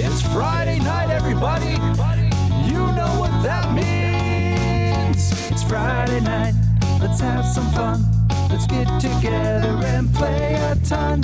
It's Friday night, everybody. You know what that means. It's Friday night. Let's have some fun. Let's get together and play a ton.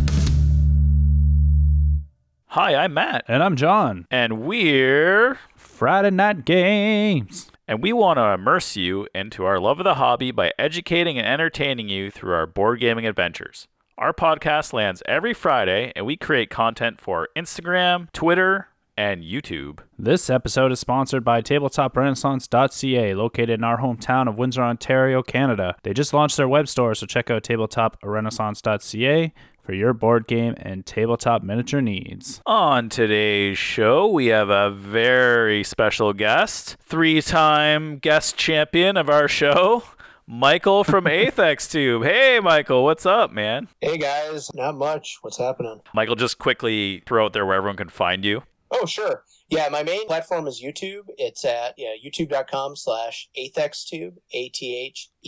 Hi, I'm Matt, And I'm John. and we're Friday Night Games. and we want to immerse you into our love of the hobby by educating and entertaining you through our board gaming adventures. Our podcast lands every Friday, and we create content for Instagram, Twitter, and YouTube. This episode is sponsored by TabletopRenaissance.ca, located in our hometown of Windsor, Ontario, Canada. They just launched their web store, so check out TabletopRenaissance.ca for your board game and tabletop miniature needs. On today's show, we have a very special guest, three time guest champion of our show, Michael from Athex Tube. Hey, Michael, what's up, man? Hey guys, not much. What's happening? Michael, just quickly throw out there where everyone can find you. Oh, sure. Yeah, my main platform is YouTube. It's at yeah, youtube.com slash athextube, A-T-H-E-X-T-U-B-E.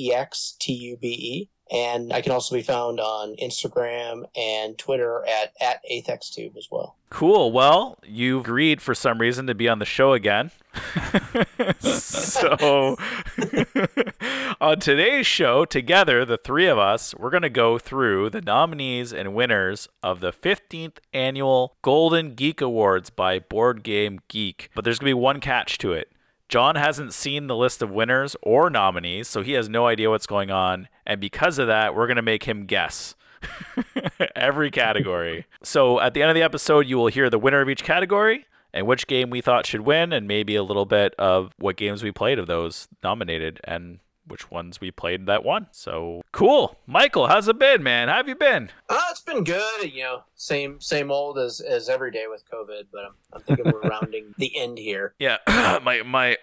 And I can also be found on Instagram and Twitter at, at athextube as well. Cool. Well, you agreed for some reason to be on the show again. so, on today's show, together, the three of us, we're going to go through the nominees and winners of the 15th annual Golden Geek Awards by Board Game Geek. But there's going to be one catch to it. John hasn't seen the list of winners or nominees, so he has no idea what's going on. And because of that, we're going to make him guess. every category. so at the end of the episode, you will hear the winner of each category and which game we thought should win, and maybe a little bit of what games we played of those nominated and which ones we played that won. So cool. Michael, how's it been, man? How have you been? Uh, it's been good. You know, same same old as, as every day with COVID, but I'm, I'm thinking we're rounding the end here. Yeah, my my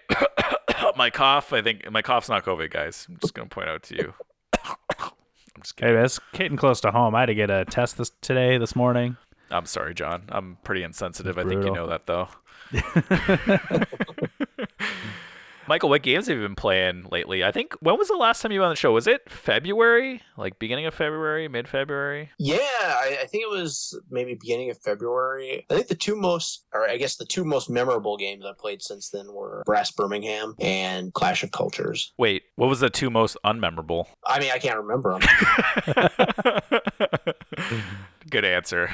my cough. I think my cough's not COVID, guys. I'm just gonna point out to you. I'm just kidding. Hey, that's getting close to home. I had to get a test this today, this morning. I'm sorry, John. I'm pretty insensitive. I think you know that though. Michael, what games have you been playing lately? I think when was the last time you were on the show? Was it February? Like beginning of February, mid February? Yeah, I, I think it was maybe beginning of February. I think the two most, or I guess the two most memorable games I played since then were Brass Birmingham and Clash of Cultures. Wait, what was the two most unmemorable? I mean, I can't remember them. Good answer.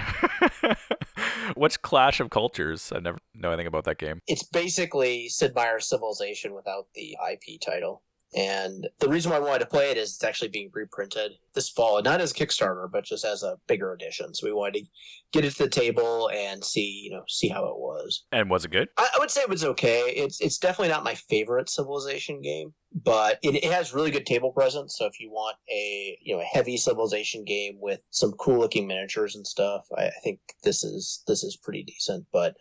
What's Clash of Cultures? I never know anything about that game. it's basically Sid Meier's Civilization without the IP title. And the reason why I wanted to play it is it's actually being reprinted this fall, not as a Kickstarter, but just as a bigger edition. So we wanted to get it to the table and see, you know, see how it was. And was it good? I, I would say it was okay. It's it's definitely not my favorite Civilization game, but it, it has really good table presence. So if you want a you know a heavy Civilization game with some cool looking miniatures and stuff, I, I think this is this is pretty decent. But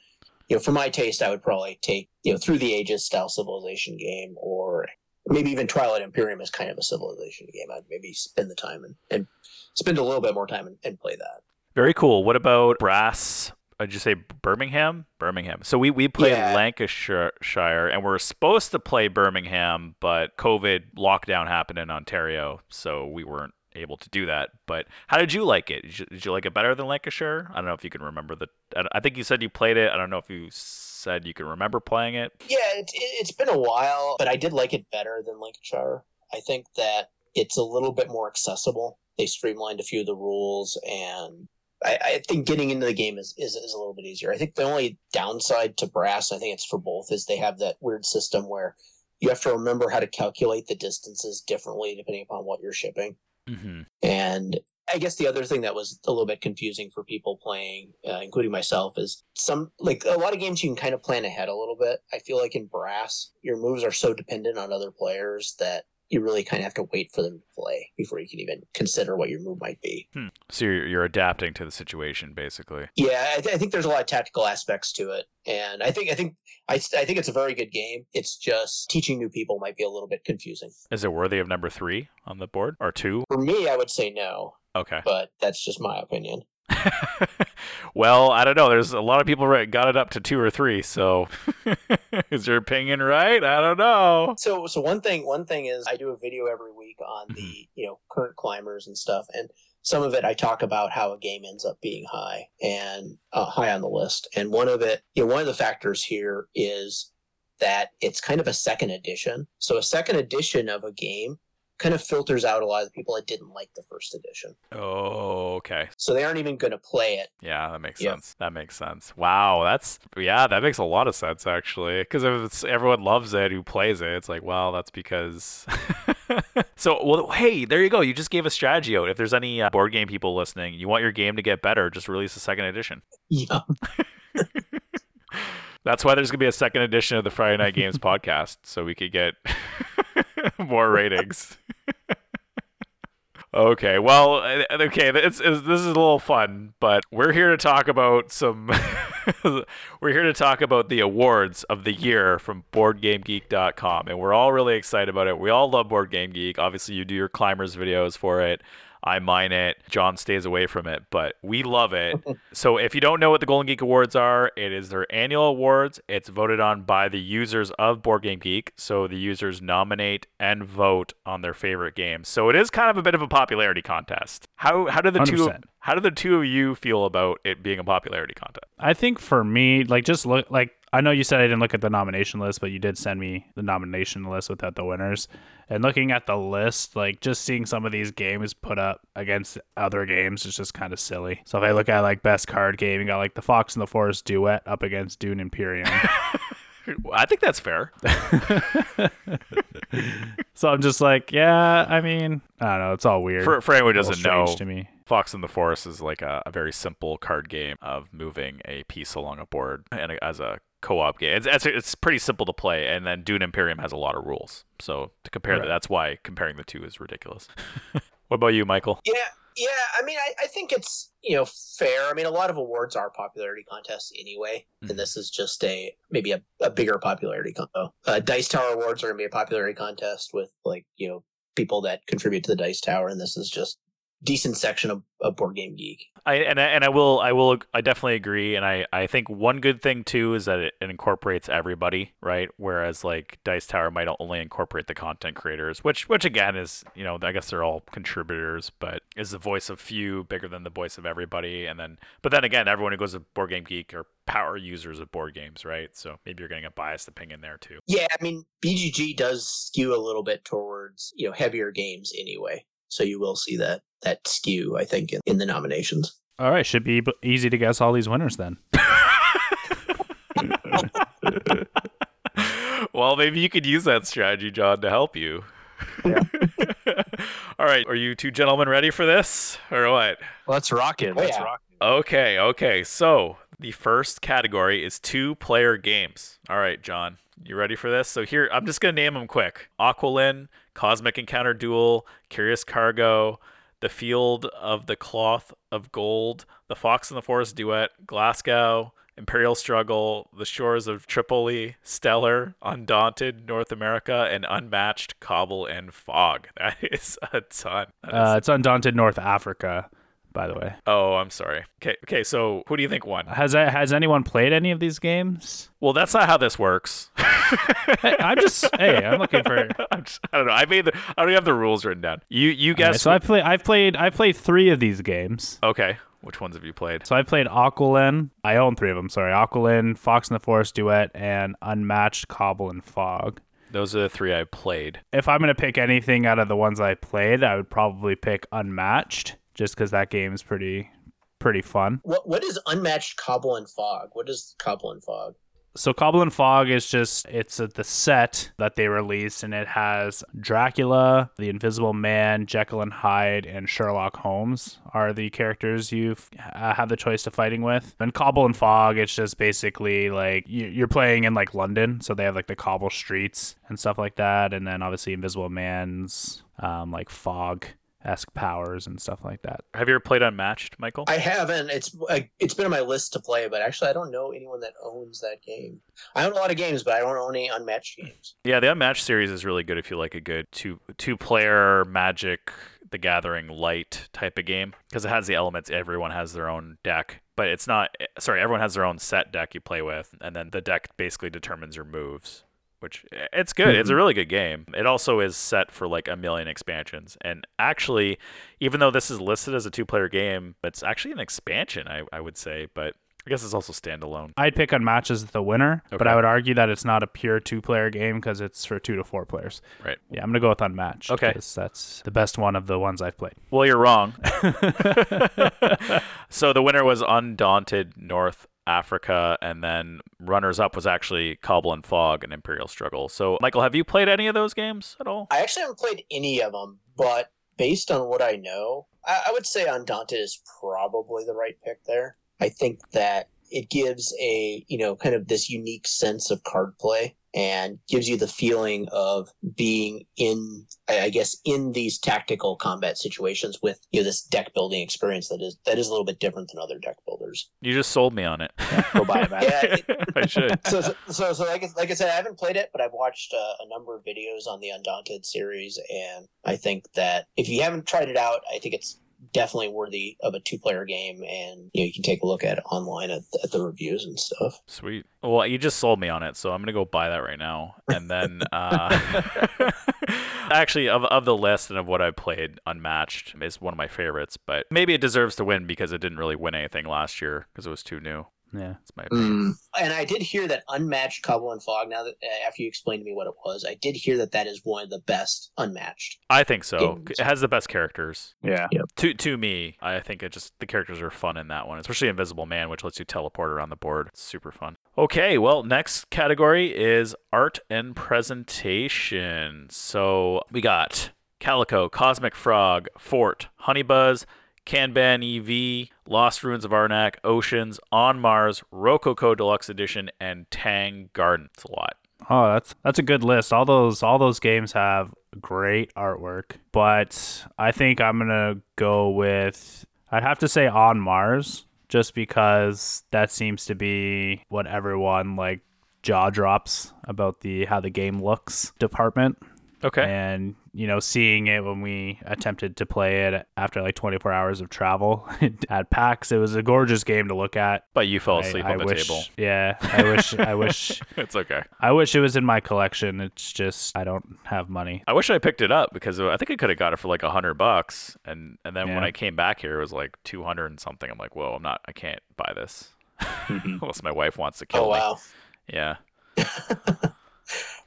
you know, for my taste, I would probably take you know through the ages style Civilization game or maybe even Twilight Imperium is kind of a Civilization game. I'd maybe spend the time and, and spend a little bit more time and, and play that. Very cool. What about Brass? Did you say Birmingham? Birmingham. So we, we played Yeah. Lancashire and we're supposed to play Birmingham, but COVID lockdown happened in Ontario, so we weren't able to do that. But how did you like it? Did you, did you like it better than Lancashire? I don't know if you can remember the. I think you said you played it. I don't know if you said you can remember playing it. Yeah, it, it's been a while, but I did like it better than Lancashire. I think that it's a little bit more accessible. They streamlined a few of the rules, and I, I think getting into the game is, is, is a little bit easier. I think the only downside to Brass, I think it's for both, is they have that weird system where you have to remember how to calculate the distances differently depending upon what you're shipping. Mm-hmm. And I guess the other thing that was a little bit confusing for people playing, uh, including myself, is some like a lot of games you can kind of plan ahead a little bit. I feel like in Brass, your moves are so dependent on other players that you really kind of have to wait for them to play before you can even consider what your move might be. Hmm. So you're, you're adapting to the situation, basically. Yeah, I, th- I think there's a lot of tactical aspects to it, and I think I think I, I think it's a very good game. It's just teaching new people might be a little bit confusing. Is it worthy of number three on the board or two? For me, I would say no, Okay. but that's just my opinion. well, I don't know. There's a lot of people right, got it up to two or three. So, is your opinion right? I don't know. So, so one thing, one thing is I do a video every week on the you know current climbers and stuff, and some of it I talk about how a game ends up being high and uh, high on the list. And one of it, you know, one of the factors here is that it's kind of a second edition. So a second edition of a game kind of filters out a lot of the people that didn't like the first edition. Oh, okay. So they aren't even going to play it. Yeah, that makes Yeah. sense. That makes sense. Wow, that's yeah, that makes a lot of sense actually. Because if it's, everyone loves it who plays it, it's like, well, that's because. so, well, hey, there you go. You just gave a strategy out. If there's any uh, board game people listening, you want your game to get better, just release a second edition. Yeah. That's why there's gonna be a second edition of the Friday Night Games podcast, so we could get more ratings. okay, well, uh, okay, it's, it's, this is a little fun, but we're here to talk about some. we're here to talk about the awards of the year from BoardGameGeek.com, and we're all really excited about it. We all love Board Game Geek. Obviously, you do your climbers videos for it. I mine it. John stays away from it, but we love it. so if you don't know what the Golden Geek Awards are, it is their annual awards. It's voted on by the users of Board Game Geek. So the users nominate and vote on their favorite games. So it is kind of a bit of a popularity contest. How how do the two 100%. how do the two of you feel about it being a popularity contest? I think for me, like just look like I know you said I didn't look at the nomination list, but you did send me the nomination list without the winners. And looking at the list, like just seeing some of these games put up against other games is just kind of silly. So if I look at like best card game, you got like the Fox and the Forest duet up against Dune Imperium. I think that's fair. so I'm just like, yeah, I mean, I don't know, it's all weird. For for anyone who doesn't know, to me. Fox in the Forest is like a, a very simple card game of moving a piece along a board and as a co-op game. It's, it's it's pretty simple to play, and then Dune Imperium has a lot of rules. So to compare, Right. that, that's why comparing the two is ridiculous. what about you, Michael? Yeah, yeah. I mean, I, I think it's you know fair. I mean, a lot of awards are popularity contests anyway, Mhm. and this is just a maybe a, a bigger popularity contest. Uh, Dice Tower awards are going to be a popularity contest with like you know people that contribute to the Dice Tower, and this is just decent section of, of Board Game Geek. I and I, and I will I will I definitely agree, and I I think one good thing too is that it, it incorporates everybody, right? Whereas like Dice Tower might only incorporate the content creators, which which again is you know I guess they're all contributors, but is the voice of few bigger than the voice of everybody, and then but then again everyone who goes to Board Game Geek are power users of board games, right? So maybe you're getting a biased opinion there too. Yeah, I mean BGG does skew a little bit towards you know heavier games anyway, so you will see that that skew I think in, in the nominations. All right, should be easy to guess all these winners then. well, maybe you could use that strategy, John, to help you. All right, are you two gentlemen ready for this, or what? Let's rock it. Oh, Let's yeah. rock it. Okay, okay. So the first category is two-player games. All right, John, you ready for this? So here, I'm just gonna name them quick: Aqualin, Cosmic Encounter Duel, Curious Cargo, The Field of the Cloth of Gold, The Fox in the Forest Duet, Glasgow. Imperial Struggle, The Shores of Tripoli, Stellar, Undaunted, North America, and Unmatched, Cobble and Fog. That is a ton. Is- Uh, it's Undaunted North Africa, by the way. oh, I'm sorry. Okay, okay. So who do you think won? Has has anyone played any of these games? Well, that's not how this works. Hey, I'm just hey, I'm looking for. I'm just- I don't know. I made the. I don't have the rules written down. You you guess. so I play. I've played. I played three of these games. okay. Which ones have you played? So I played Aqualin. I own three of them. Sorry, Aqualin, Fox in the Forest Duet, and Unmatched Cobble and Fog. Those are the three I played. If I'm gonna pick anything out of the ones I played, I would probably pick Unmatched, just because that game's pretty pretty fun. What what is unmatched Cobble and Fog? What is Cobble and Fog? So Cobble and Fog is just it's a, the set that they released, and it has Dracula, the Invisible Man, Jekyll and Hyde, and Sherlock Holmes are the characters you uh, have the choice to fighting with. And Cobble and Fog, it's just basically like you, you're playing in like London, so they have like the cobble streets and stuff like that, and then obviously Invisible Man's um, like fog esque powers and stuff like that. Have you ever played Unmatched, Michael? I haven't. It's I, it's been on my list to play, but actually, I don't know anyone that owns that game. I own a lot of games, but I don't own any unmatched games. yeah, the Unmatched series is really good if you like a good two two player Magic the Gathering light type of game because it has the elements. Everyone has their own deck, but it's not. Eh, sorry, everyone has their own set deck you play with, and then the deck basically determines your moves. Which eh, it's good. It's a Mhm. really good game. It also is set for like a million expansions. And actually, even though this is listed as a two-player game, it's actually an expansion, I, I would say. But I guess it's also standalone. I'd pick Unmatched as the winner, but I would argue that it's not a pure two player game because it's for two to four players. Right. Yeah, I'm going to go with Unmatched. Okay. That's the best one of the ones I've played. Well, you're wrong. so the winner was Undaunted North Africa, and then runners up was actually Cobble and Fog and Imperial Struggle. So, Michael, have you played any of those games at all? I actually haven't played any of them, but based on what I know, I, I would say Undaunted is probably the right pick there. I think that it gives a you know kind of this unique sense of card play and gives you the feeling of being in I I guess in these tactical combat situations with you know this deck building experience that is that is a little bit different than other deck builders. You just sold me on it. Go buy it, Yeah, it- I should. so, so, so, so like, I- like I said, I haven't played it, but I've watched uh, a number of videos on the Undaunted series, and I think that if you haven't tried it out, I think it's definitely worthy of a two-player game, and you know you can take a look at it online at, at the reviews and stuff. Sweet. Well, you just sold me on it, so I'm gonna go buy that right now. And then, uh, actually, of of the list and of what I played, Unmatched is one of my favorites. But maybe it deserves to win because it didn't really win anything last year because it was too new. Yeah. That's my opinion. And I did hear that Unmatched Cobble and Fog. Now that uh, after you explained to me what it was, I did hear that that is one of the best Unmatched. I think so. Games. It has the best characters. Yeah. To to me, I think it just the characters are fun in that one, especially Invisible Man, which lets you teleport around the board. It's super fun. Okay, well, next category is art and presentation. So we got Calico, Cosmic Frog, Fort, Honeybuzz, Kanban EV, Lost Ruins of Arnak, Oceans, On Mars, Rococo Deluxe Edition, and Tang Garden. It's a lot. Oh, that's that's a good list. All those all those games have great artwork, but I think I'm gonna go with I'd have to say On Mars, just because that seems to be what everyone like jaw drops about the how the game looks department. Okay. And you know, seeing it when we attempted to play it after like 24 hours of travel at PAX, it was a gorgeous game to look at. But you fell asleep I on the wish, table. Yeah, I wish, I wish, It's okay. I wish it was in my collection. It's just I don't have money. I wish I picked it up because I think I could have got it for like a hundred bucks, and and then when I came back here, it was like two hundred and something. I'm like, whoa, I'm not, I can't buy this mm-hmm. unless my wife wants to oh, kill Oh me. wow! Yeah.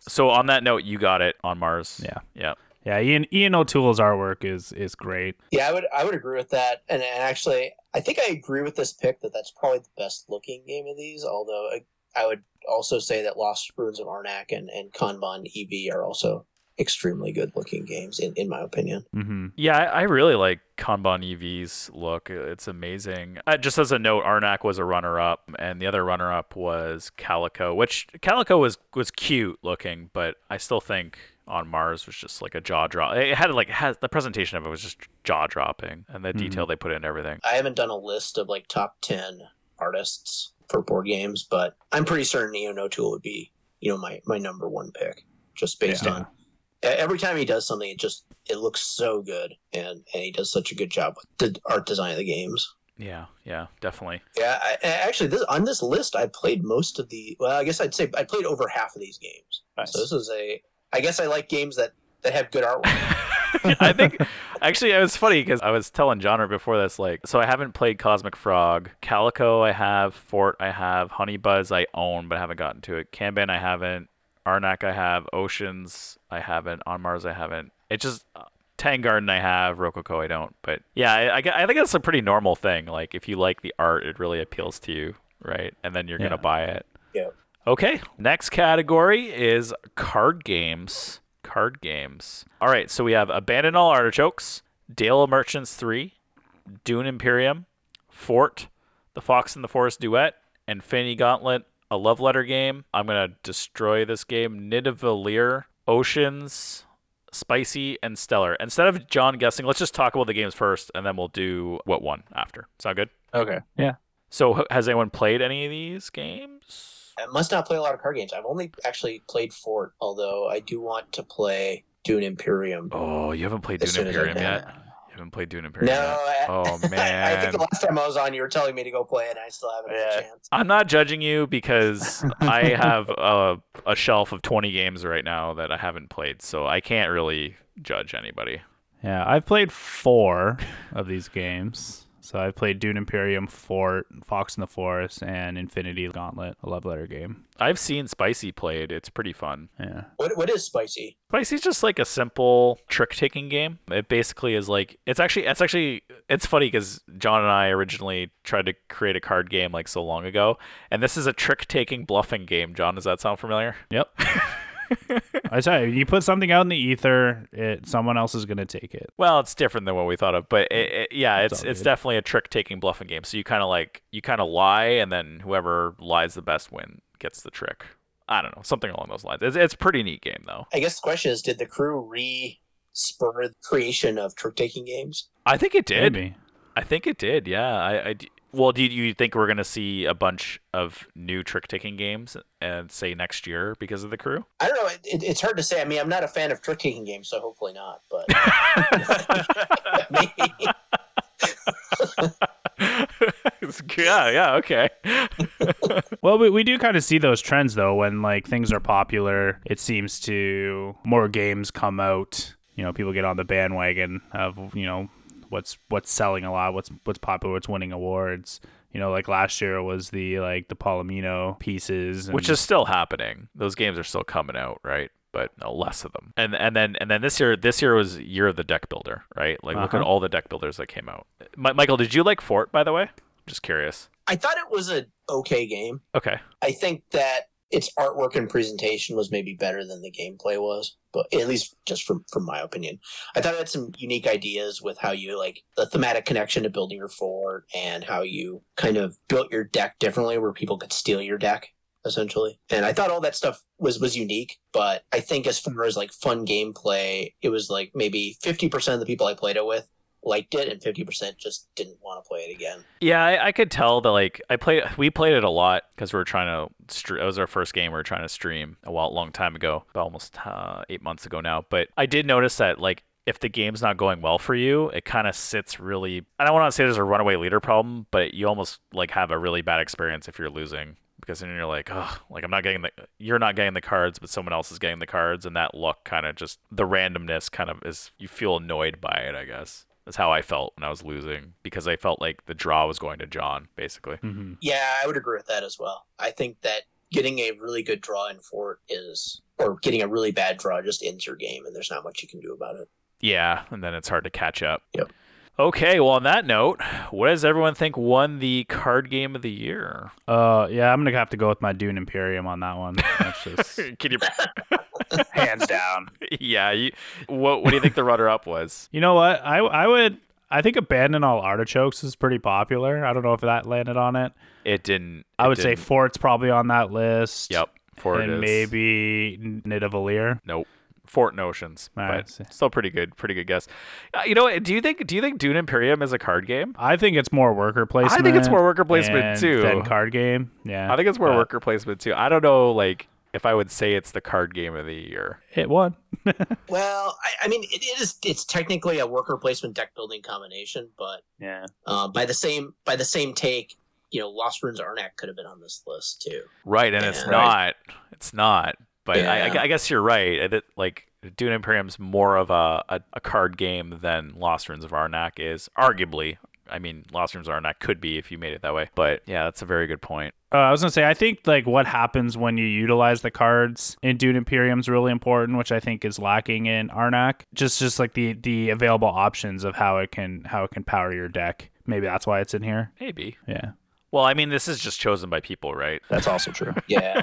So on that note, you got it on Mars. Yeah. Yeah. Yeah, Ian Ian O'Toole's artwork is is great. Yeah, I would I would agree with that, and, and actually, I think I agree with this pick that that's probably the best looking game of these. Although I, I would also say that Lost Ruins of Arnak and and Kanban EV are also extremely good looking games in, in my opinion. hmm Yeah, I, I really like Kanban EV's look. It's amazing. Uh, just as a note, Arnak was a runner-up, and the other runner-up was Calico, which Calico was was cute looking, but I still think on Mars was just like a jaw drop. It had like has the presentation of it was just jaw dropping, and the detail they put in everything. I haven't done a list of like top ten artists for board games, but I'm pretty certain Ian O'Toole would be you know my my number one pick just based Yeah. on every time he does something, it just it looks so good, and and he does such a good job with the art design of the games. Yeah, yeah, definitely. Yeah, I, I- actually, this on this list, I played most of the. Well, I guess I'd say I played over half of these games. Nice. So this is a. I guess I like games that that have good artwork. I think actually it was funny because I was telling John before this like so I haven't played Cosmic Frog, Calico I have, Fort I have, Honey Buzz I own but haven't gotten to it. Kanban I haven't, Arnak I have, Oceans I haven't, On Mars I haven't. It just Tang Garden I have, Rococo I don't. But yeah, I, I, I think that's a pretty normal thing. Like if you like the art, it really appeals to you, right? And then you're Yeah. gonna buy it. Yeah. Okay, next category is card games. Card games. All right, so we have Abandon All Artichokes, Dale of Merchants 3, Dune Imperium, Fort, The Fox and the Forest Duet, and Fanny Gauntlet, a love letter game. I'm going to destroy this game. Nidavellir, Oceans, Spicy, and Stellar. Instead of John guessing, let's just talk about the games first, and then we'll do what won after. Sound good? Okay. Yeah. So, has anyone played any of these games? I must not play a lot of card games. I've only actually played Fort, although I do want to play Dune Imperium. Oh, you haven't played As Dune soon as Imperium can. yet? You haven't played Dune Imperium. No, yet? I, Oh man. I man. think the last time I was on, you were telling me to go play it, and I still haven't had a chance. I'm not judging you because I have a, a shelf of 20 games right now that I haven't played, so I can't really judge anybody. Yeah, I've played four of these games. So I've played Dune Imperium, Fort, Fox in the Forest, and Infinity Gauntlet, a love letter game. I've seen Spicy played. It's pretty fun. Yeah. What what is spicy? Spicy's just like a simple trick taking game. It basically is like it's actually it's actually it's funny because John and I originally tried to create a card game like so long ago, and this is a trick taking bluffing game. John, does that sound familiar? Yep. I tell you you put something out in the ether, it someone else is gonna take it. Well, it's different than what we thought of, but it, it, yeah, It's it's it's definitely a trick taking bluffing game. So you kind of like you kind of lie, and then whoever lies the best win gets the trick. I don't know, something along those lines. It's it's a pretty neat game though. I guess the question is, did the crew re spur the creation of trick taking games? I think it did. Maybe. I think it did. Yeah. I, I d- well, do you think we're gonna see a bunch of new trick taking games and say next year because of the crew? I don't know. It, it, it's hard to say. I mean, I'm not a fan of trick taking games, so hopefully not. But maybe. yeah. Yeah. Okay. Well, we, we do kind of see those trends though when like things are popular. It seems to more games come out. You know, people get on the bandwagon of you know what's what's selling a lot, what's what's popular, what's winning awards. You know, like last year was the like the Polyomino pieces, Which is still happening. Those games are still coming out, right? But no less of them. And and then and then this year this year was year of the deck builder, right? Like look at Uh-huh. all the deck builders that came out. Mi- Michael, did you like Fort by the way? Just curious. I thought it was a okay game. Okay. I think that its artwork and presentation was maybe better than the gameplay was, but at least just from from my opinion, I thought it had some unique ideas with how you like the thematic connection to building your fort and how you kind of built your deck differently, where people could steal your deck essentially. And I thought all that stuff was was unique, but I think as far as like fun gameplay, it was like maybe fifty percent of the people I played it with liked it, and fifty percent just didn't want to play it again. Yeah, I, I could tell that like I played we played it a lot because we were trying to it was our first game we were trying to stream a while long time ago, about almost uh, eight months ago now. But I did notice that like if the game's not going well for you, it kind of sits really. I don't want to say there's a runaway leader problem, but you almost like have a really bad experience if you're losing because then you're like, oh, like I'm not getting the, you're not getting the cards, but someone else is getting the cards, and that luck kind of just the randomness kind of is you feel annoyed by it, I guess. That's how I felt when I was losing because I felt like the draw was going to John, basically. Mhm. Yeah, I would agree with that as well. I think that getting a really good draw in fort is, or getting a really bad draw just ends your game, and there's not much you can do about it. Yeah, and then it's hard to catch up. Yep. Okay, well, on that note, what does everyone think won the card game of the year? Uh, yeah, I'm gonna have to go with my Dune Imperium on that one. That's just Can you? hands down. yeah, you, what what do you think the runner up was? You know what? I I would. I think Abandon All Artichokes is pretty popular. I don't know if that landed on it. It didn't. I would say didn't- Fort's probably on that list. Yep. Fort and is. maybe Nidavellir. Nope. Fort Notions, All but right. still pretty good. Pretty good guess. Uh, you know, do you think? Do you think Dune Imperium is a card game? I think it's more worker placement. I think it's more worker placement too. than card game. Yeah, I think it's more but worker placement too. I don't know, like if I would say it's the card game of the year. It won. Well, I, I mean, it, it is. It's technically a worker placement deck building combination, but Yeah. uh, by the same by the same take, you know, Lost Ruins Arnak could have been on this list too. Right, and it's Yeah. not. It's not. But I, I, I guess you're right. I did- like Dune Imperium's more of a, a, a card game than Lost Ruins of Arnak is, arguably. I mean, Lost Ruins of Arnak could be if you made it that way. But yeah, that's a very good point. Uh, I was gonna say I think like what happens when you utilize the cards in Dune Imperium is really important, which I think is lacking in Arnak. Just just like the the available options of how it can how it can power your deck. Maybe that's why it's in here. Maybe. Yeah. Well, I mean, this is just chosen by people, right? That's also true. Yeah,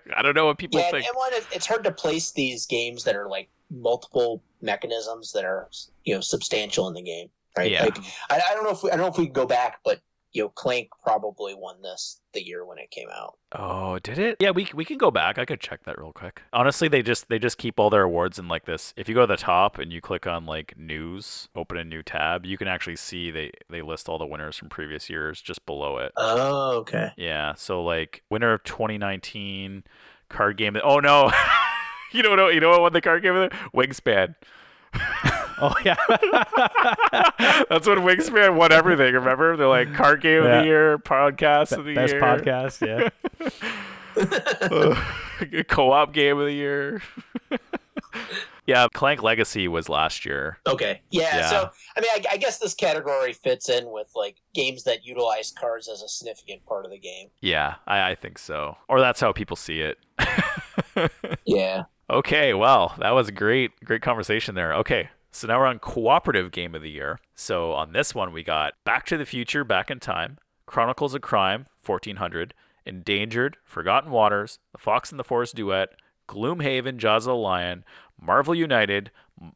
I don't know what people yeah, and, think. and one, it's hard to place these games that are like multiple mechanisms that are you know substantial in the game, right? Yeah. Like, I, I don't know if we, I don't know if we can go back, but you know, Clank probably won this the year when it came out. Oh, did it? Yeah, we we can go back. I could check that real quick. Honestly, they just they just keep all their awards in like this. If you go to the top and you click on like news, open a new tab, you can actually see they they list all the winners from previous years just below it. Oh, okay. Yeah, so like winner of 2019 card game. Oh no. you don't know you know what won the card game Wingspan. Oh yeah. That's when Wingspan won everything. Remember? They're like card game of the year, podcast of the Best year, podcast. Yeah. co-op game of the year. yeah, Clank Legacy was last year. Okay. Yeah, Yeah. So I mean, I, I guess this category fits in with like games that utilize cards as a significant part of the game. Yeah, I, I think so. Or that's how people see it. Yeah. Okay, well, that was a great, great conversation there. Okay, so now we're on cooperative game of the year. So on this one, we got Back to the Future, Back in Time, Chronicles of Crime, 1400, Endangered, Forgotten Waters, The Fox and the Forest Duet, Gloomhaven, Jaws of the Lion, Marvel United,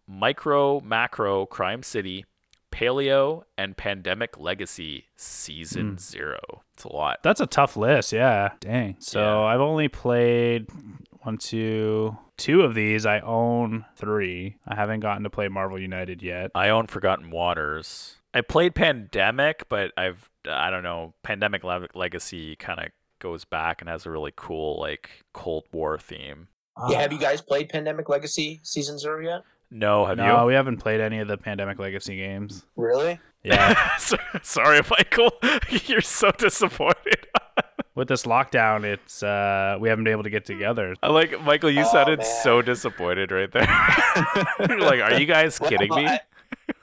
Micro Macro Crime City, Paleo, and Pandemic Legacy Season hmm. Zero. It's a lot. That's a tough list. Yeah. Dang. So Yeah. I've only played one, two, two of these. I own three. I haven't gotten to play Marvel United yet. I own Forgotten Waters. I played Pandemic, but I've I don't know. Pandemic Le- Legacy kind of goes back and has a really cool like Cold War theme. Yeah. Ah. Have you guys played Pandemic Legacy Season Zero yet? No, have no, you? we haven't played any of the Pandemic Legacy games. Really? Yeah. Sorry, Michael. You're so disappointed. With this lockdown, it's uh we haven't been able to get together. I like Michael. You Oh, sounded man. so disappointed right there. Like, are you guys kidding Well, me? I,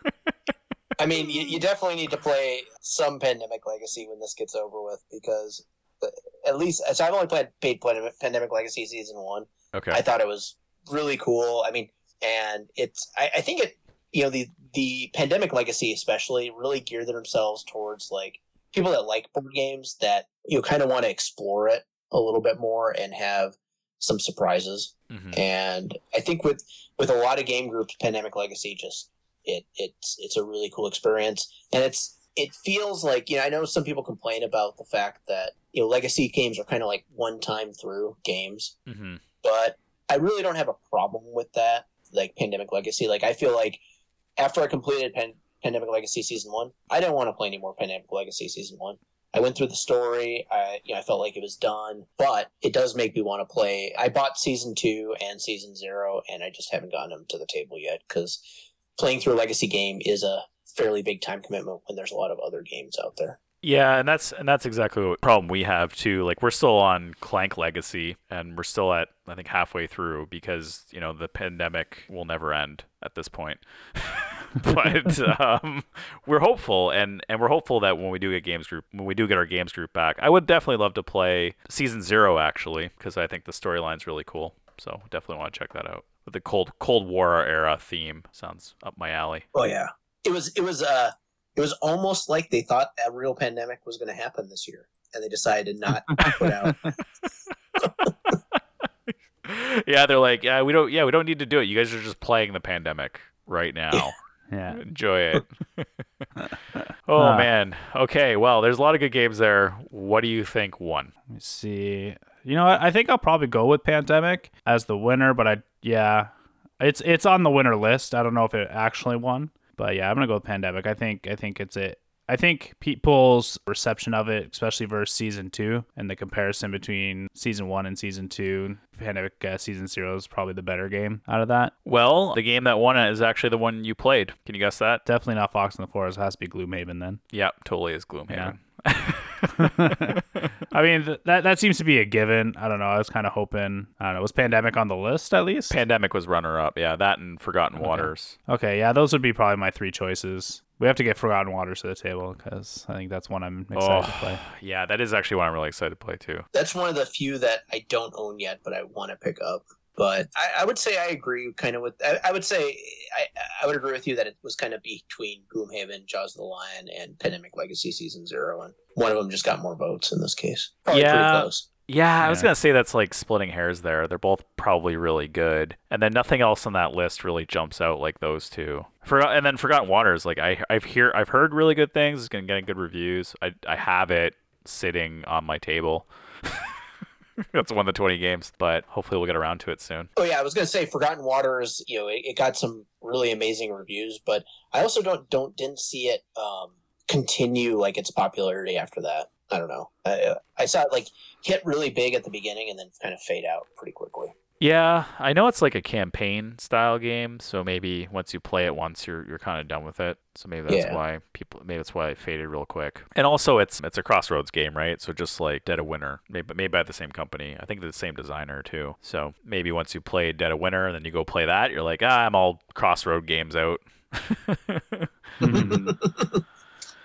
I mean, you, you definitely need to play some Pandemic Legacy when this gets over with because uh, at least so I've only played paid Pandemic, Pandemic Legacy Season One. Okay. I thought it was really cool. I mean, and it's I, I think it you know the the Pandemic Legacy especially really geared themselves towards like people that like board games that you know kind of want to explore it a little bit more and have some surprises. Mhm. And I think with with a lot of game groups, Pandemic Legacy just it it's it's a really cool experience, and it's it feels like you know I know some people complain about the fact that you know legacy games are kind of like one time through games, Mhm. but I really don't have a problem with that. Like Pandemic Legacy, like I feel like after I completed Pan- Pandemic Legacy season one, I didn't want to play any more Pandemic Legacy season one. I went through the story. I you know I felt like it was done, but it does make me want to play. I bought season two and season zero, and I just haven't gotten them to the table yet because playing through a legacy game is a fairly big time commitment when there's a lot of other games out there. Yeah, and that's and that's exactly what problem we have too. Like we're still on Clank Legacy and we're still at I think halfway through because, you know, the pandemic will never end at this point. but um, we're hopeful and and we're hopeful that when we do get games group when we do get our games group back, I would definitely love to play season 0 actually because I think the storyline's really cool. So, definitely want to check that out. With the Cold Cold War era theme sounds up my alley. Oh yeah, it was it was uh it was almost like they thought a real pandemic was going to happen this year, and they decided to not to put out. yeah, they're like, yeah, we don't, yeah, we don't need to do it. You guys are just playing the pandemic right now. Yeah. Enjoy it. oh Ah. man. Okay. Well, there's a lot of good games there. What do you think won? Let me see. You know what? I think I'll probably go with Pandemic as the winner, but I yeah, it's it's on the winner list. I don't know if it actually won, but yeah, I'm gonna go with Pandemic. I think I think it's it. I think people's reception of it, especially versus season two, and the comparison between season one and season two, Pandemic uh, season zero is probably the better game out of that. Well, the game that won it is actually the one you played. Can you guess that? Definitely not Fox in the Forest. It has to be Gloomhaven then. Yeah, totally is Gloomhaven. I mean, th- that that seems to be a given. I don't know. I was kind of hoping. I don't know. Was Pandemic on the list at least? Pandemic was runner up. Yeah, that and Forgotten Waters. Okay, yeah, those would be probably my three choices. We have to get Forgotten Waters to the table because I think that's one I'm excited to oh, play. yeah, that is actually one I'm really excited to play too. That's one of the few that I don't own yet, but I want to pick up. But I, I would say I agree kind of with. I, I would say I, I would agree with you that it was kind of between Gloomhaven, Jaws of the Lion, and Pandemic Legacy Season Zero, and one of them just got more votes in this case. Probably Yeah. pretty close. Yeah, I was gonna say that's like splitting hairs there. They're both probably really good, and then nothing else on that list really jumps out like those two. Forgot, and then Forgotten Waters. Like I, I've hear, I've heard really good things. It's gonna get good reviews. I, I have it sitting on my table. that's one of the twenty games, but hopefully we'll get around to it soon. Oh yeah, I was gonna say Forgotten Waters. You know, it, it got some really amazing reviews, but I also don't don't didn't see it um, continue like its popularity after that. I don't know. I, I saw it like hit really big at the beginning and then kind of fade out pretty quickly. Yeah, I know it's like a campaign style game, so maybe once you play it once, you're you're kind of done with it. So maybe that's Yeah. why people maybe that's why it faded real quick. And also, it's it's a Crossroads game, right? So just like Dead of Winter, maybe made by the same company. I think the same designer too. So maybe once you play Dead of Winter and then you go play that, you're like, ah, I'm all Crossroad games out.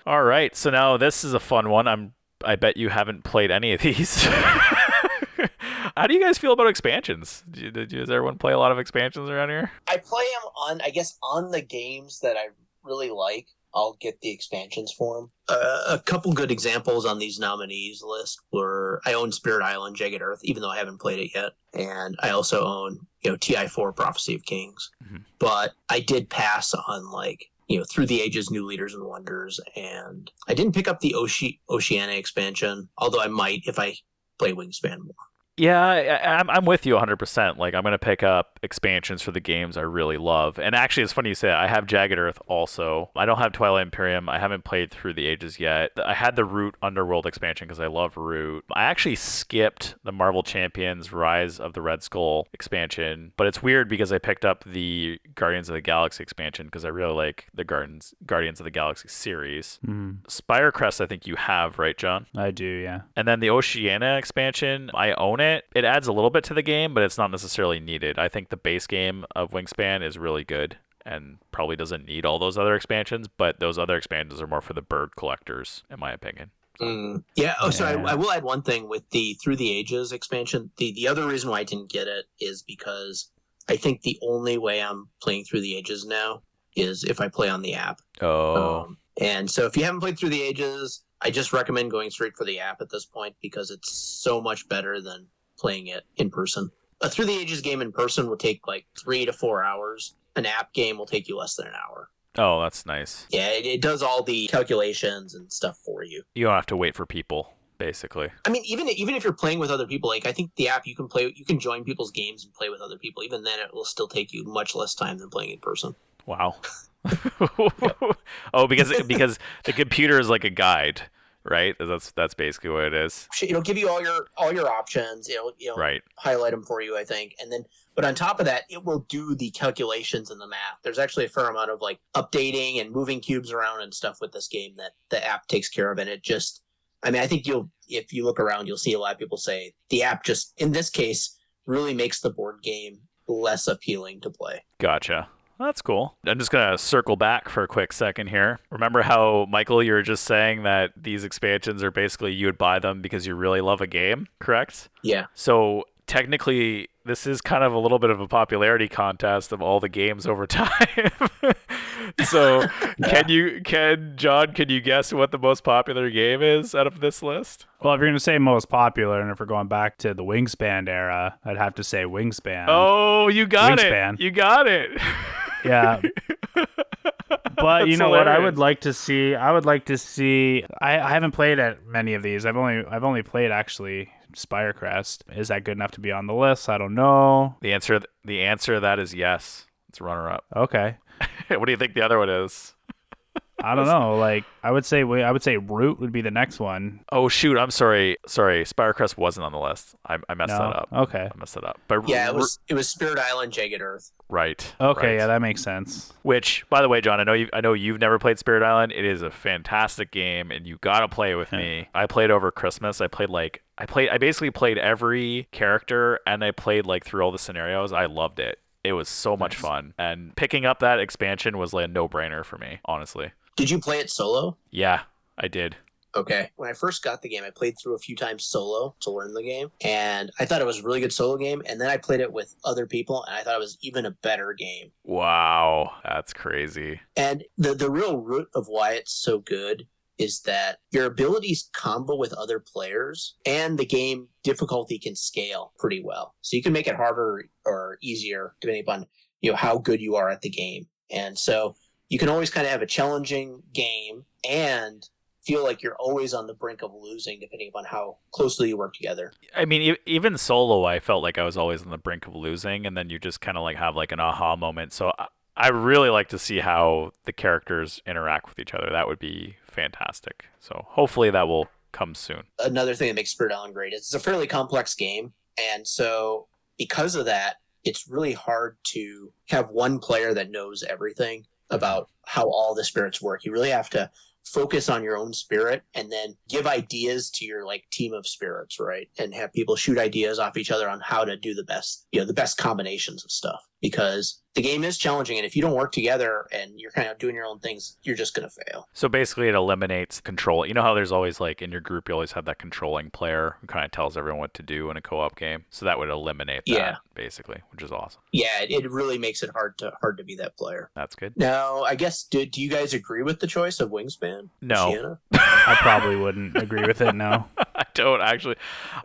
all right, so now this is a fun one. I'm I bet you haven't played any of these. How do you guys feel about expansions? Did you, did you, does everyone play a lot of expansions around here? I play them on, I guess, on the games that I really like. I'll get the expansions for them. Uh, a couple good examples on these nominees list were I own Spirit Island, Jagged Earth, even though I haven't played it yet, and I also own you know TI4 Prophecy of Kings. Mhm. But I did pass on like you know Through the Ages, New Leaders and Wonders, and I didn't pick up the Oce- Oceania expansion, although I might if I play Wingspan more. Yeah, I, I'm I'm with you 100%. Like I'm gonna pick up expansions for the games I really love. And actually, it's funny you say that. I have Jagged Earth also. I don't have Twilight Imperium. I haven't played through the ages yet. I had the Root Underworld expansion because I love Root. I actually skipped the Marvel Champions Rise of the Red Skull expansion, but it's weird because I picked up the Guardians of the Galaxy expansion because I really like the Guardians Guardians of the Galaxy series. Mhm. Spirecrest, I think you have, right, John? I do, yeah. And then the Oceania expansion, I own it. It adds a little bit to the game, but it's not necessarily needed. I think the base game of Wingspan is really good and probably doesn't need all those other expansions, but those other expansions are more for the bird collectors, in my opinion. Mm. Yeah. Oh, so Yeah. I, I will add one thing with the Through the Ages expansion. The the other reason why I didn't get it is because I think the only way I'm playing Through the Ages now is if I play on the app. Oh, Um, and so if you haven't played Through the Ages, I just recommend going straight for the app at this point because it's so much better than playing it in person. A Through the Ages game in person will take like three to four hours. An app game will take you less than an hour. oh, that's nice. Yeah, it, it does all the calculations and stuff for you. You don't have to wait for people, basically. I mean, even even if you're playing with other people, like I think the app you can play, you can join people's games and play with other people. Even then, it will still take you much less time than playing in person. Wow. oh, because because the computer is like a guide, right? That's that's basically what it is. It'll give you all your all your options. It'll you know Right. highlight them for you, I think, and then but on top of that, it will do the calculations and the math. There's actually a fair amount of like updating and moving cubes around and stuff with this game that the app takes care of, and it just. I mean, I think you'll if you look around, you'll see a lot of people say the app just in this case really makes the board game less appealing to play. Gotcha. That's cool. I'm just going to circle back for a quick second here. Remember how, Michael, you were just saying that these expansions are basically you would buy them because you really love a game, correct? Yeah. So technically, this is kind of a little bit of a popularity contest of all the games over time. so can you, can, John, can you guess what the most popular game is out of this list? Well, if you're going to say most popular, and if we're going back to the Wingspan era, I'd have to say Wingspan. Oh, you got Wingspan. it. You got it. Yeah. But you know what? I would like to see. I would like to see. I, I haven't played at many of these. I've only I've only played actually Spirecrest. Is that good enough to be on the list? I don't know. The answer, the answer to that is yes. It's runner up. Okay. what do you think the other one is? I don't know. Like I would say, I would say Root would be the next one. Oh shoot, I'm sorry. Sorry, Spirecrest wasn't on the list. I, I messed No. that up. Okay. I messed that up. But Yeah, it was it was Spirit Island, Jagged Earth. right. Okay. right. Yeah, that makes sense. Which, by the way, John, I know you I know you've never played Spirit Island. It is a fantastic game and you gotta play it with me. I played over Christmas. I played like I played I basically played every character and I played like through all the scenarios. I loved it. It was so much Nice. fun. And picking up that expansion was like a no brainer for me, honestly. Did you play it solo? Yeah, I did. Okay. When I first got the game, I played through a few times solo to learn the game, and I thought it was a really good solo game. And then I played it with other people, and I thought it was even a better game. Wow. That's crazy. And the the real root of why it's so good is that your abilities combo with other players, and the game difficulty can scale pretty well. So you can make it harder or easier depending upon you know how good you are at the game. And so you can always kind of have a challenging game and feel like you're always on the brink of losing depending upon how closely you work together. I mean, even solo, I felt like I was always on the brink of losing, and then you just kind of like have like an aha moment. So I, I really like to see how the characters interact with each other. That would be fantastic. So hopefully that will come soon. Another thing that makes Spirit Island great is it's a fairly complex game, and so because of that, it's really hard to have one player that knows everything about how all the spirits work. You really have to focus on your own spirit and then give ideas to your like team of spirits, right? And have people shoot ideas off each other on how to do the best, you know, the best combinations of stuff because the game is challenging and if you don't work together and you're kind of doing your own things you're just going to fail So basically, it eliminates control. You know how there's always like in your group, you always have that controlling player who kind of tells everyone what to do in a co-op game. So that would eliminate that, Yeah. basically, which is awesome. yeah it, it really makes it hard to hard to be that player That's good. now i guess do, do you guys agree with the choice of wingspan No. Shiana? I probably wouldn't agree with it. No. I don't actually.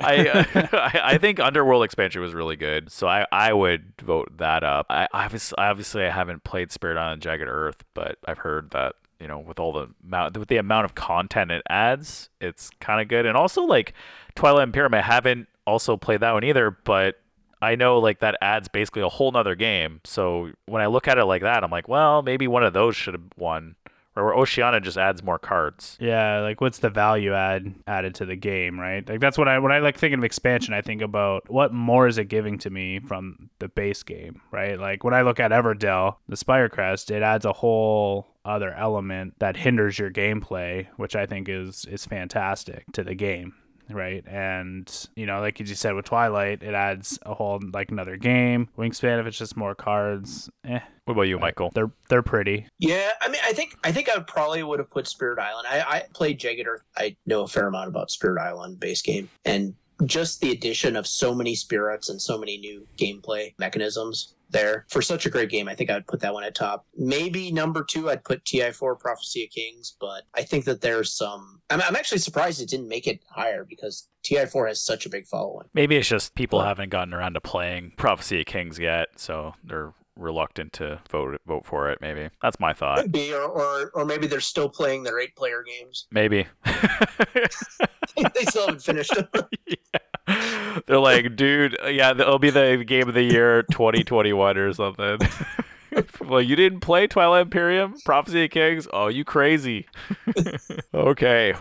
I, uh, I I think Underworld expansion was really good, so I, I would vote that up. I obviously obviously I haven't played Spirit Island Jagged Earth, but I've heard that you know with all the amount with the amount of content it adds, it's kind of good. And also like Twilight Imperium, I haven't also played that one either, but I know like that adds basically a whole nother game. So when I look at it like that, I'm like, well, maybe one of those should have won. Or where Oceania just adds more cards. Yeah, like what's the value add added to the game, right? Like that's what I when I like thinking of expansion, I think about what more is it giving to me from the base game, right? Like when I look at Everdell, the Spirecrest, it adds a whole other element that hinders your gameplay, which I think is is fantastic to the game. Right. And, you know, like you just said with Twilight, it adds a whole like another game. Wingspan, if it's just more cards, eh. What about you, Michael? They're they're pretty. yeah i mean i think i think i probably would have put spirit island i, I played jagged earth i know a fair amount about spirit island base game and just the addition of so many spirits and so many new gameplay mechanisms there for such a great game. I think I would put that one at top. Maybe number two, I'd put TI4 Prophecy of Kings, but I think that there's some. I'm, I'm actually surprised it didn't make it higher because TI4 has such a big following. Maybe it's just people haven't gotten around to playing Prophecy of Kings yet, so they're reluctant to vote vote for it. Maybe that's my thought. Could be, or, or or maybe they're still playing their eight player games. Maybe. they still haven't finished them. Yeah. They're like, dude, uh, yeah, it'll be the game of the year 2021 or something. well, you didn't play Twilight Imperium, Prophecy of Kings? Oh, you crazy. okay,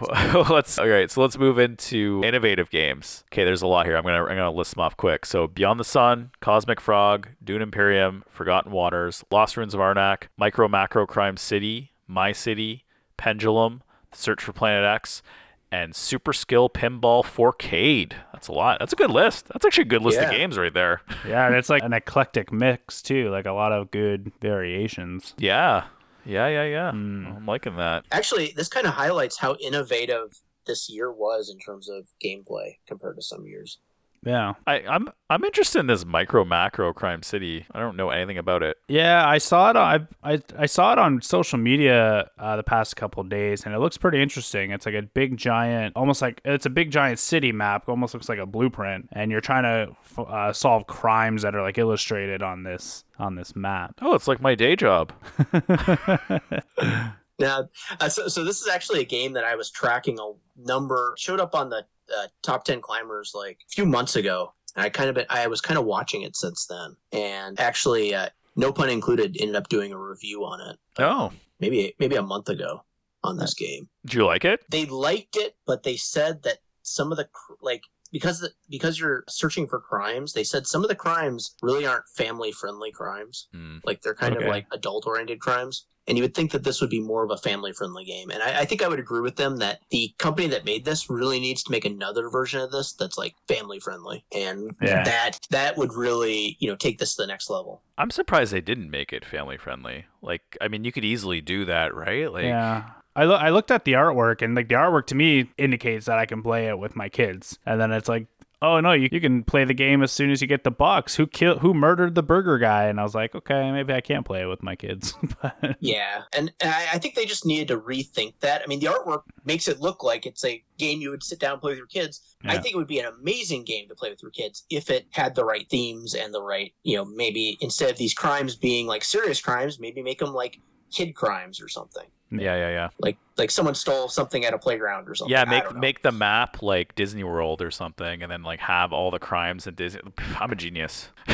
let's. All right, so let's move into innovative games. Okay, there's a lot here. I'm gonna I'm gonna list them off quick. So, Beyond the Sun, Cosmic Frog, Dune Imperium, Forgotten Waters, Lost Ruins of Arnak, Micro Macro Crime City, My City, Pendulum, Search for Planet X, and Super Skill Pinball 4Cade. That's a lot. That's a good list. That's actually a good list of games right there. Yeah, and it's like an eclectic mix too, like a lot of good variations. Yeah. Yeah, yeah, yeah. Hmm. I'm liking that. Actually, this kind of highlights how innovative this year was in terms of gameplay compared to some years. Yeah. I, I'm I'm interested in this micro macro crime city. I don't know anything about it. Yeah, I saw it. On, I, I I saw it on social media uh, the past couple of days, and it looks pretty interesting. It's like a big giant, almost like it's a big giant city map. Almost looks like a blueprint, and you're trying to f- uh, solve crimes that are like illustrated on this on this map. Oh, it's like my day job. Now, uh, so, so this is actually a game that I was tracking a number showed up on the uh, top ten climbers like a few months ago, and I kind of been, I was kind of watching it since then, and actually, uh, no pun included, ended up doing a review on it. Oh, maybe maybe a month ago on this game. do you like it? They liked it, but they said that some of the like because the, because you're searching for crimes, they said some of the crimes really aren't family friendly crimes. Hmm. Like they're kind Okay. of like adult oriented crimes. And you would think that this would be more of a family friendly game. And I, I think I would agree with them that the company that made this really needs to make another version of this that's like family friendly. And Yeah. that that would really, you know, take this to the next level. I'm surprised they didn't make it family friendly. Like, I mean, you could easily do that, right? Like, yeah. I, lo- I looked at the artwork and like the artwork to me indicates that I can play it with my kids. And then it's like, oh no, you, you can play the game as soon as you get the box. Who killed who murdered the burger guy? And I was like, okay, maybe I can't play it with my kids. but Yeah, and I, I think they just needed to rethink that. I mean, the artwork makes it look like it's a game you would sit down and play with your kids. I think it would be an amazing game to play with your kids if it had the right themes and the right, you know, maybe instead of these crimes being like serious crimes, maybe make them like kid crimes or something. yeah, yeah, yeah. Like like someone stole something at a playground or something. Yeah, make make the map like Disney World or something, and then like have all the crimes in Disney. I'm a genius.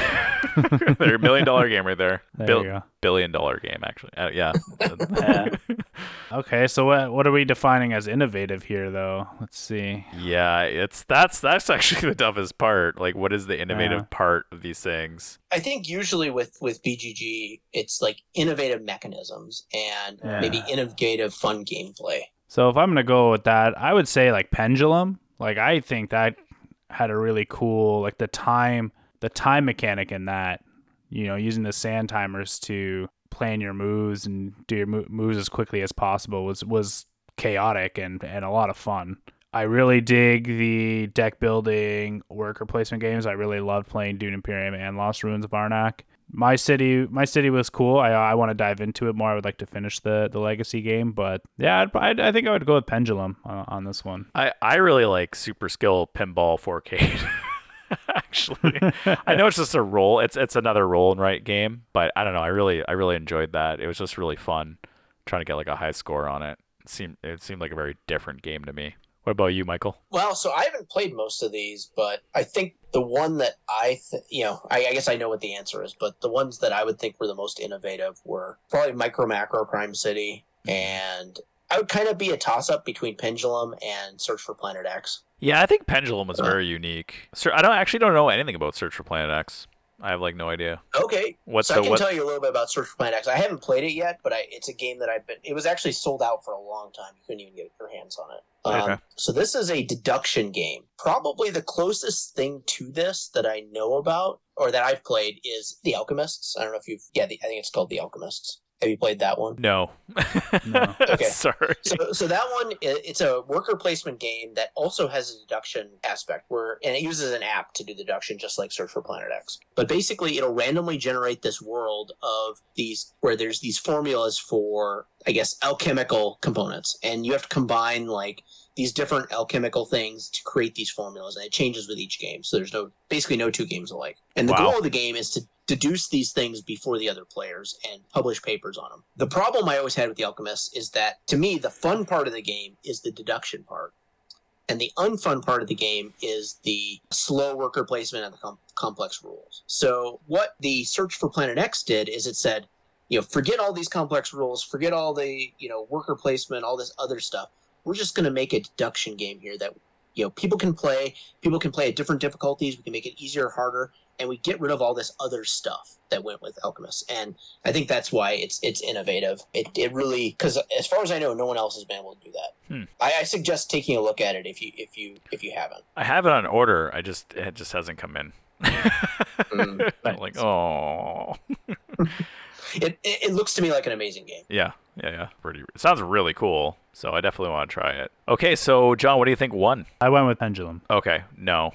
They're a million dollar game right there. There Bill- you go. Billion dollar game actually. Uh, yeah. Yeah. Okay, so what what are we defining as innovative here, though? Let's see. yeah, it's that's that's actually the toughest part. Like, what is the innovative Yeah. part of these things? I think usually with with BGG, it's like innovative mechanisms and Yeah. maybe innovative fun gameplay. So if I'm gonna go with that, I would say like Pendulum. Like I think that had a really cool like the time the time mechanic in that. You know, using the sand timers to plan your moves and do your moves as quickly as possible was was chaotic and and a lot of fun. I really dig the deck building worker placement games. I really loved playing Dune Imperium and Lost Ruins of Arnak. My city, my city was cool. I I want to dive into it more. I would like to finish the the legacy game, but yeah, I'd, I'd, I think I would go with Pendulum on, on this one. I I really like Super Skill Pinball 4Cade. actually, I know it's just a roll. It's it's another roll and write game, but I don't know. I really I really enjoyed that. It was just really fun trying to get like a high score on it. It seemed it seemed like a very different game to me. What about you, Michael? Well, so I haven't played most of these, but I think the one that I, th- you know, I, I guess I know what the answer is, but the ones that I would think were the most innovative were probably Micro Macro Crime City, and I would kind of be a toss up between Pendulum and Search for Planet X. Yeah, I think Pendulum was Uh. very unique. Sir, I don't actually don't know anything about Search for Planet X. I have like no idea. Okay, What's so the I can what? tell you a little bit about Search for Planet X. I haven't played it yet, but I, it's a game that I've been. It was actually sold out for a long time. You couldn't even get your hands on it. Um. So this is a deduction game. Probably the closest thing to this that I know about or that I've played is The Alchemists. I don't know if you've. Yeah, the, I think it's called The Alchemists. Have you played that one? No. No. Okay. Sorry. So, so that one, it's a worker placement game that also has a deduction aspect where, and it uses an app to do deduction, just like Search for Planet X. But basically, it'll randomly generate this world of these, where there's these formulas for, I guess, alchemical components, and you have to combine like these different alchemical things to create these formulas, and it changes with each game. So there's no, basically, no two games alike. And the Wow. goal of the game is to deduce these things before the other players and publish papers on them. The problem I always had with the Alchemists is that to me the fun part of the game is the deduction part. And the unfun part of the game is the slow worker placement and the com- complex rules. So what the search for Planet X did is it said, you know, forget all these complex rules, forget all the, you know, worker placement, all this other stuff. We're just going to make a deduction game here that you know people can play people can play at different difficulties we can make it easier harder and we get rid of all this other stuff that went with Alchemist. And I think that's why it's it's innovative. It, it really because as far as I know, no one else has been able to do that. Hmm. I, I suggest taking a look at it if you if you if you haven't. I have it on order. I just it just hasn't come in. Mm. I'm like, oh, It, it it looks to me like an amazing game. yeah, yeah, yeah. Pretty. It sounds really cool. So I definitely want to try it. Okay, so John, what do you think won? I went with Pendulum. Okay, no.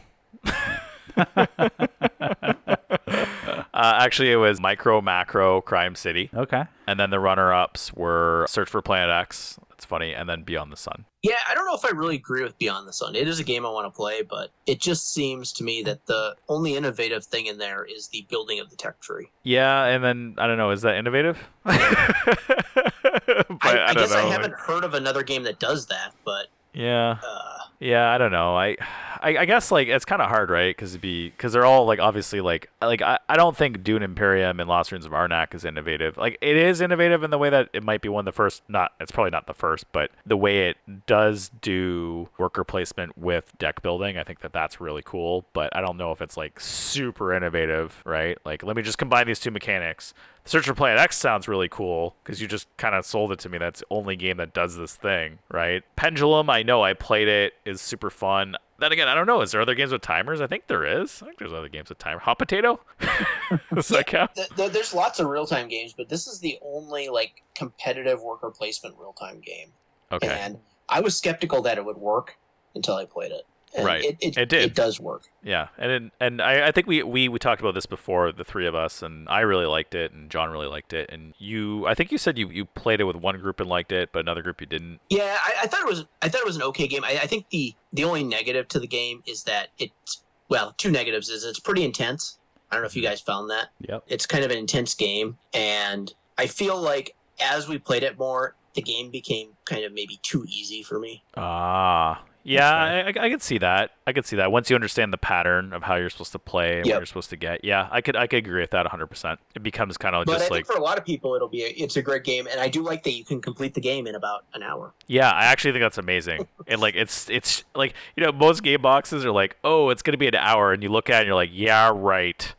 uh, actually, it was Micro Macro Crime City, Okay. and then the runner-ups were Search for Planet X. That's funny, and then Beyond the Sun. Yeah, I don't know if I really agree with Beyond the Sun. It is a game I want to play, but it just seems to me that the only innovative thing in there is the building of the tech tree. Yeah, and then I don't know. Is that innovative? but I, I, don't guess know. I haven't heard of another game that does that, but Yeah. uh, Yeah, I don't know. I, I, I guess like it's kind of hard, right? Because be because they're all like obviously like like I, I don't think Dune Imperium and Lost Ruins of Arnak is innovative. Like it is innovative in the way that it might be one of the first. Not it's probably not the first, but the way it does do worker placement with deck building, I think that that's really cool. But I don't know if it's like super innovative, right? Like let me just combine these two mechanics. Search for Planet X sounds really cool because you just kind of sold it to me. That's the only game that does this thing, right? Pendulum, I know I played it, is super fun. Then again, I don't know. Is there other games with timers? I think there is. I think there's other games with timers. Hot Potato? Does that count? th- th- there's lots of real time games, but this is the only like competitive worker placement real time game. Okay. And I was skeptical that it would work until I played it. And Right. It, it, It did. It does work. Yeah, and it, and I, I think we, we we talked about this before, the three of us, and I really liked it, and John really liked it, and you, I think you said you, you played it with one group and liked it, but another group you didn't. Yeah, I, I thought it was. I thought it was an okay game. I, I think the the only negative to the game is that it's well, two negatives is it's pretty intense. I don't know if you guys found that. Yep. It's kind of an intense game, and I feel like as we played it more, the game became kind of maybe too easy for me. Ah, yeah, I, I, I could see that. I could see that. Once you understand the pattern of how you're supposed to play and what you're supposed to get, yeah, I could I could agree with that 100. percent It becomes kind of But I just think like, for a lot of people, it'll be a, it's a great game, and I do like that you can complete the game in about an hour. yeah, I actually think that's amazing. and like, it's it's like you know most game boxes are like, oh, it's gonna be an hour, and you look at it and you're like, yeah, right.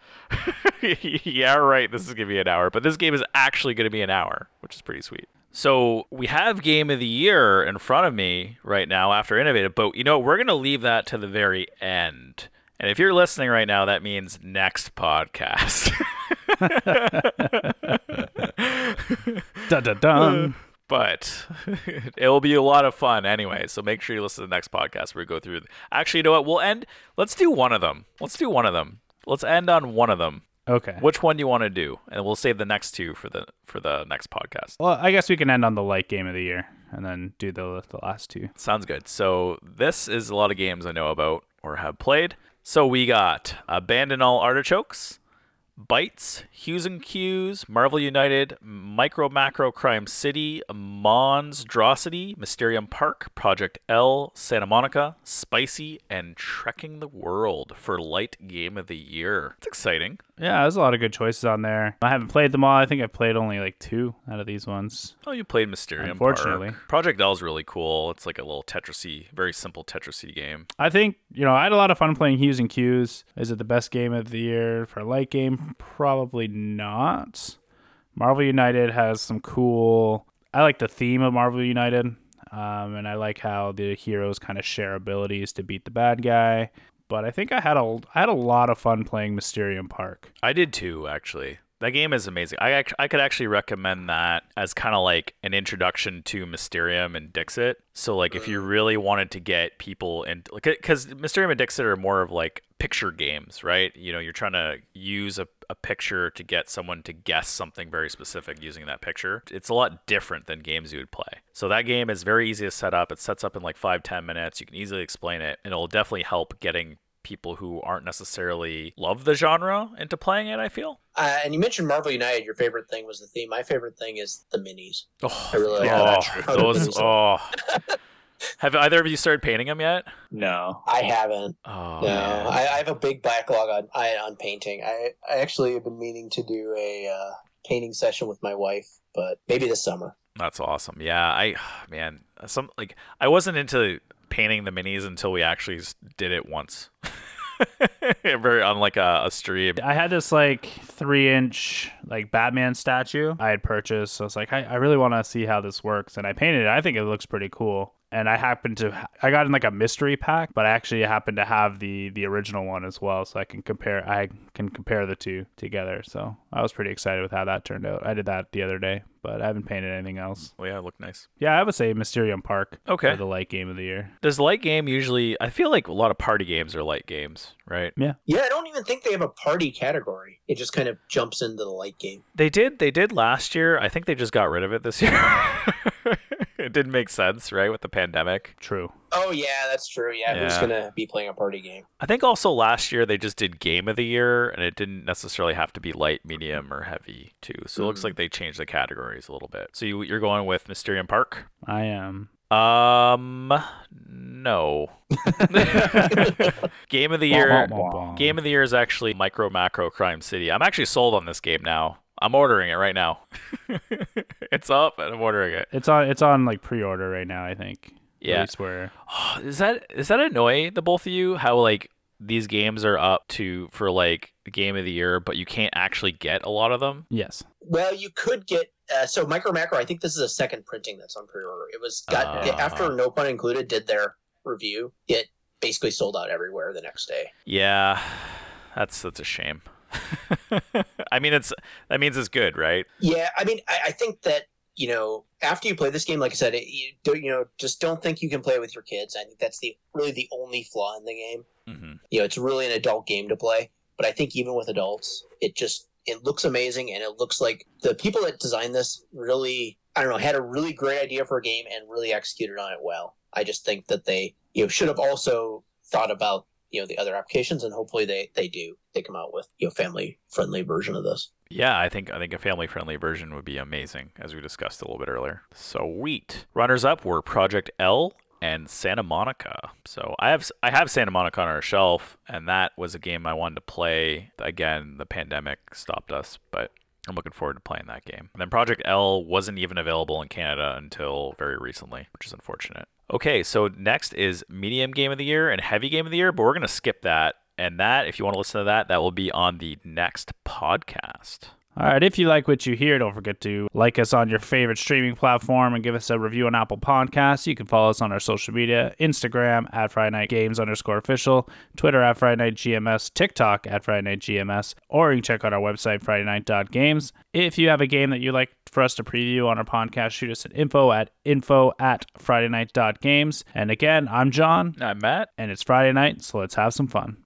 yeah, right. This is gonna be an hour, but this game is actually gonna be an hour, which is pretty sweet. So we have game of the year in front of me right now after innovative, but you know we're gonna leave that to the very end. And if you're listening right now, that means next podcast. Dun dun dun. but it will be a lot of fun anyway. So make sure you listen to the next podcast where we go through. Actually, you know what? We'll end. Let's do one of them. Let's do one of them. Let's end on one of them. Okay. Which one do you want to do? And we'll save the next two for the for the next podcast. Well, I guess we can end on the light game of the year and then do the the last two. Sounds good. So this is a lot of games I know about or have played. So we got Abandon All Artichokes, Bites, Hues and Cues, Marvel United, Micro Macro Crime City, Monstrosity, Mysterium Park, Project L, Santa Monica, Spicy, and Trekking the World for Light Game of the Year. It's exciting. Yeah, there's a lot of good choices on there. I haven't played them all. I think I've played only like two out of these ones. Oh, you played Mysterium Unfortunately. Park. Project L is really cool. It's like a little Tetrisy, very simple Tetrisy game. I think, you know, I had a lot of fun playing Hues and Cues. Is it the best game of the year for a light game? Probably not. Marvel United has some cool. I like the theme of Marvel United, um, and I like how the heroes kind of share abilities to beat the bad guy. But I think I had a I had a lot of fun playing Mysterium Park. I did too, actually. That game is amazing. I I could actually recommend that as kind of like an introduction to Mysterium and Dixit. So like if you uh. really wanted to get people in like cuz Mysterium and Dixit are more of like picture games, right? You know, you're trying to use a, a picture to get someone to guess something very specific using that picture. It's a lot different than games you would play. So that game is very easy to set up. It sets up in like five ten minutes. You can easily explain it and it'll definitely help getting people who aren't necessarily love the genre into playing it, I feel. Uh, and you mentioned Marvel United. Your favorite thing was the theme. My favorite thing is the minis. Oh, I really like oh, that. Those. Oh. Have either of you started painting them yet? No. I haven't. Oh, no. I, I have a big backlog on I, on painting. I I actually have been meaning to do a uh, painting session with my wife, but maybe this summer. That's awesome. Yeah, I man, some like I wasn't into painting the minis until we actually did it once. Very on like a, a stream. I had this like three inch like Batman statue I had purchased. So I was like, I, I really want to see how this works. And I painted it. I think it looks pretty cool. And I happened to I got in like a mystery pack, but I actually happened to have the the original one as well, so I can compare I can compare the two together. So I was pretty excited with how that turned out. I did that the other day, but I haven't painted anything else. Oh yeah, it looked nice. Yeah, I would say Mysterium Park. Okay. for the light game of the year. Does light game usually? I feel like a lot of party games are light games, right? Yeah. Yeah, I don't even think they have a party category. It just kind of jumps into the light game. They did. They did last year. I think they just got rid of it this year. it didn't make sense, right, with the pandemic. True. Oh yeah, that's true. Yeah, who's Yeah. gonna be playing a party game? I think also last year they just did game of the year, and it didn't necessarily have to be light, medium, or heavy too. So it looks Mhm. like they changed the categories a little bit. So you, you're going with Mysterium Park? I am. Um, no. game of the year. Game of the year is actually Micro Macro Crime City. I'm actually sold on this game now. I'm ordering it right now. it's up, and I'm ordering it. It's on. It's on like pre-order right now. I think. At Yeah. least where Is that is that annoy the both of you? How like these games are up to for like game of the year, but you can't actually get a lot of them. yes. Well, you could get uh, so Micro Macro. I think this is a second printing that's on pre-order. It was got Ah. after No Pun Included did their review. It basically sold out everywhere the next day. Yeah, that's that's a shame. I mean, it's that means it's good, right? Yeah, I mean, I, I think that you know after you play this game, like I said, it, you don't you know just don't think you can play it with your kids. I think that's the really the only flaw in the game. hmm You know, it's really an adult game to play, but I think even with adults, it just it looks amazing and it looks like the people that designed this really I don't know had a really great idea for a game and really executed on it well. I just think that they you know should have also thought about you know the other applications and hopefully they they do. They come out with you know family friendly version of this. Yeah, I think I think a family friendly version would be amazing, as we discussed a little bit earlier. Sweet. Runners up were Project L and Santa Monica. So I have I have Santa Monica on our shelf, and that was a game I wanted to play. Again, the pandemic stopped us, but I'm looking forward to playing that game. And then Project L wasn't even available in Canada until very recently, which is unfortunate. Okay, so next is medium game of the year and heavy game of the year, but we're gonna skip that. And that, if you want to listen to that, that will be on the next podcast. All right, if you like what you hear, don't forget to like us on your favorite streaming platform and give us a review on Apple Podcasts. You can follow us on our social media Instagram at Friday Night Games underscore official, Twitter at Friday Night GMS, TikTok at Friday Night GMS, or you can check out our website, FridayNight.games. If you have a game that you'd like for us to preview on our podcast, shoot us at info at info at FridayNight.games. And again, I'm John, I'm Matt. and it's Friday night, so let's have some fun.